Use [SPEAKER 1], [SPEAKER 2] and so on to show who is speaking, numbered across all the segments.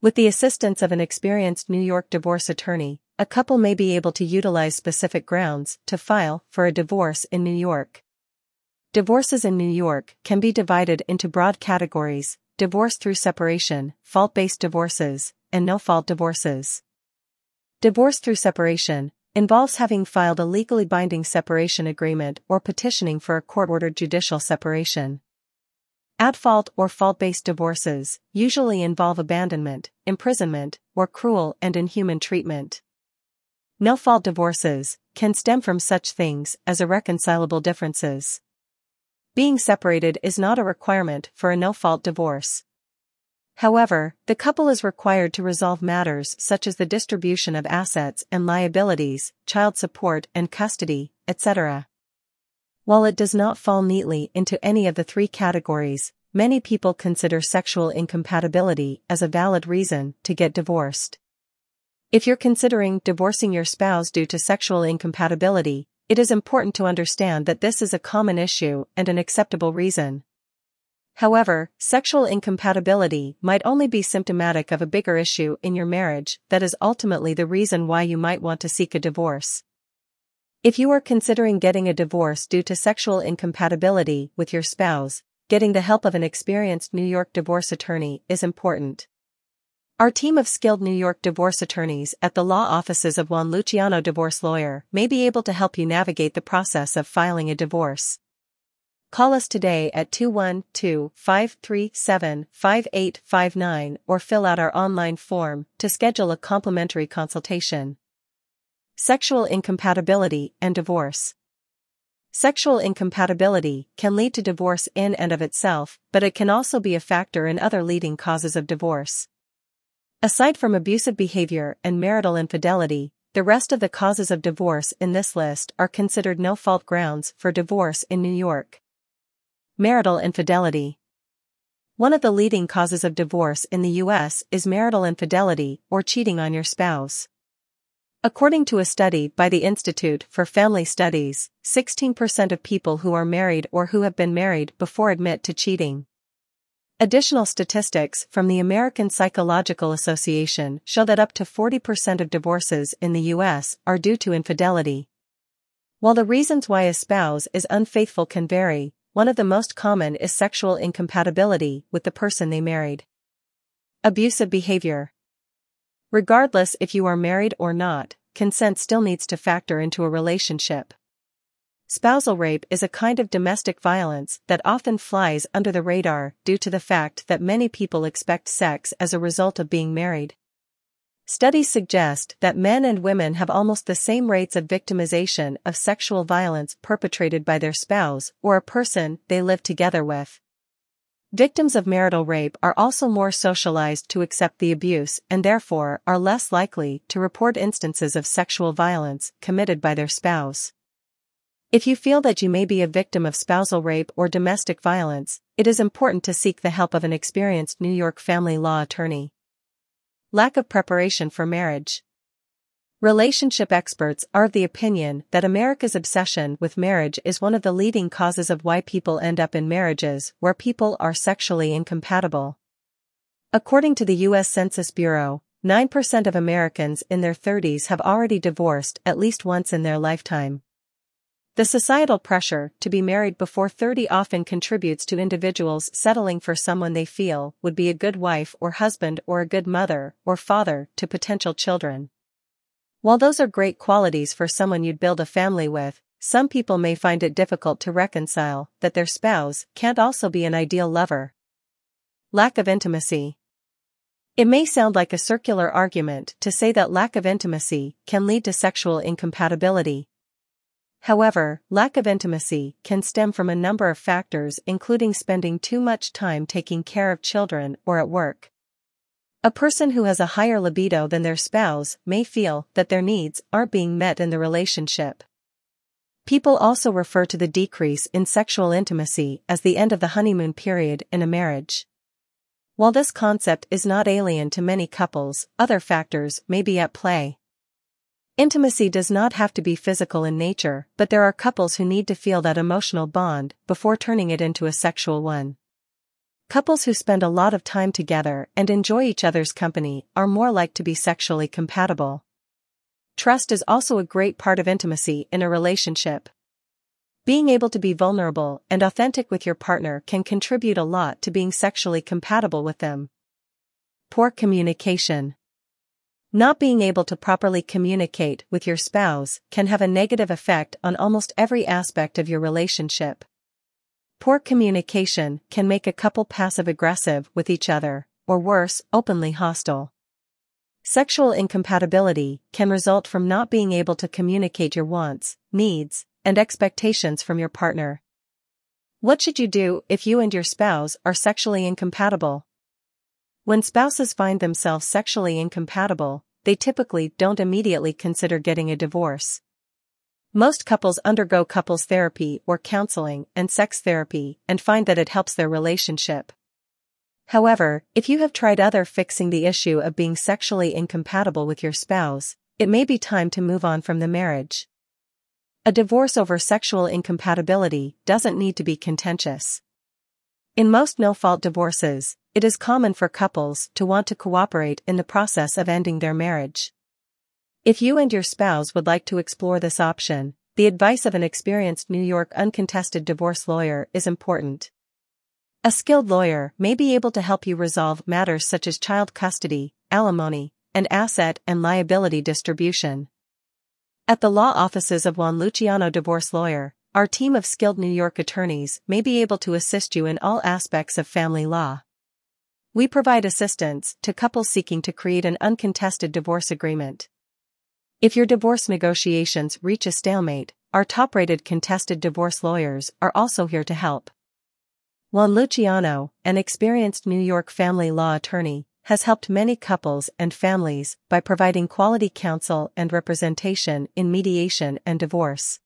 [SPEAKER 1] With the assistance of an experienced New York divorce attorney, a couple may be able to utilize specific grounds to file for a divorce in New York. Divorces in New York can be divided into broad categories divorce through separation, fault based divorces, and no fault divorces. Divorce through separation involves having filed a legally binding separation agreement or petitioning for a court ordered judicial separation. At fault or fault based divorces usually involve abandonment, imprisonment, or cruel and inhuman treatment. No fault divorces can stem from such things as irreconcilable differences. Being separated is not a requirement for a no fault divorce. However, the couple is required to resolve matters such as the distribution of assets and liabilities, child support and custody, etc. While it does not fall neatly into any of the three categories, many people consider sexual incompatibility as a valid reason to get divorced. If you're considering divorcing your spouse due to sexual incompatibility, it is important to understand that this is a common issue and an acceptable reason. However, sexual incompatibility might only be symptomatic of a bigger issue in your marriage that is ultimately the reason why you might want to seek a divorce. If you are considering getting a divorce due to sexual incompatibility with your spouse, getting the help of an experienced New York divorce attorney is important. Our team of skilled New York divorce attorneys at the law offices of Juan Luciano Divorce Lawyer may be able to help you navigate the process of filing a divorce. Call us today at 212-537-5859 or fill out our online form to schedule a complimentary consultation. Sexual incompatibility and divorce. Sexual incompatibility can lead to divorce in and of itself, but it can also be a factor in other leading causes of divorce. Aside from abusive behavior and marital infidelity, the rest of the causes of divorce in this list are considered no-fault grounds for divorce in New York. Marital infidelity. One of the leading causes of divorce in the U.S. is marital infidelity or cheating on your spouse. According to a study by the Institute for Family Studies, 16% of people who are married or who have been married before admit to cheating. Additional statistics from the American Psychological Association show that up to 40% of divorces in the U.S. are due to infidelity. While the reasons why a spouse is unfaithful can vary, one of the most common is sexual incompatibility with the person they married. Abusive behavior. Regardless if you are married or not, consent still needs to factor into a relationship. Spousal rape is a kind of domestic violence that often flies under the radar due to the fact that many people expect sex as a result of being married. Studies suggest that men and women have almost the same rates of victimization of sexual violence perpetrated by their spouse or a person they live together with. Victims of marital rape are also more socialized to accept the abuse and therefore are less likely to report instances of sexual violence committed by their spouse. If you feel that you may be a victim of spousal rape or domestic violence, it is important to seek the help of an experienced New York family law attorney. Lack of preparation for marriage. Relationship experts are of the opinion that America's obsession with marriage is one of the leading causes of why people end up in marriages where people are sexually incompatible. According to the U.S. Census Bureau, 9% of Americans in their 30s have already divorced at least once in their lifetime. The societal pressure to be married before 30 often contributes to individuals settling for someone they feel would be a good wife or husband or a good mother or father to potential children. While those are great qualities for someone you'd build a family with, some people may find it difficult to reconcile that their spouse can't also be an ideal lover. Lack of intimacy. It may sound like a circular argument to say that lack of intimacy can lead to sexual incompatibility. However, lack of intimacy can stem from a number of factors including spending too much time taking care of children or at work. A person who has a higher libido than their spouse may feel that their needs aren't being met in the relationship. People also refer to the decrease in sexual intimacy as the end of the honeymoon period in a marriage. While this concept is not alien to many couples, other factors may be at play. Intimacy does not have to be physical in nature, but there are couples who need to feel that emotional bond before turning it into a sexual one. Couples who spend a lot of time together and enjoy each other's company are more likely to be sexually compatible. Trust is also a great part of intimacy in a relationship. Being able to be vulnerable and authentic with your partner can contribute a lot to being sexually compatible with them. Poor communication. Not being able to properly communicate with your spouse can have a negative effect on almost every aspect of your relationship. Poor communication can make a couple passive aggressive with each other, or worse, openly hostile. Sexual incompatibility can result from not being able to communicate your wants, needs, and expectations from your partner. What should you do if you and your spouse are sexually incompatible? When spouses find themselves sexually incompatible, they typically don't immediately consider getting a divorce. Most couples undergo couples therapy or counseling and sex therapy and find that it helps their relationship. However, if you have tried other fixing the issue of being sexually incompatible with your spouse, it may be time to move on from the marriage. A divorce over sexual incompatibility doesn't need to be contentious. In most no-fault divorces, it is common for couples to want to cooperate in the process of ending their marriage. If you and your spouse would like to explore this option, the advice of an experienced New York uncontested divorce lawyer is important. A skilled lawyer may be able to help you resolve matters such as child custody, alimony, and asset and liability distribution. At the law offices of Juan Luciano Divorce Lawyer, our team of skilled New York attorneys may be able to assist you in all aspects of family law. We provide assistance to couples seeking to create an uncontested divorce agreement. If your divorce negotiations reach a stalemate, our top-rated contested divorce lawyers are also here to help. Juan Luciano, an experienced New York family law attorney, has helped many couples and families by providing quality counsel and representation in mediation and divorce.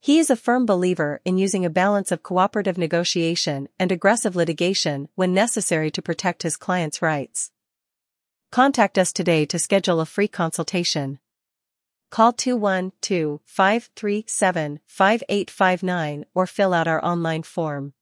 [SPEAKER 1] He is a firm believer in using a balance of cooperative negotiation and aggressive litigation when necessary to protect his clients' rights. Contact us today to schedule a free consultation. Call 212 537 5859 or fill out our online form.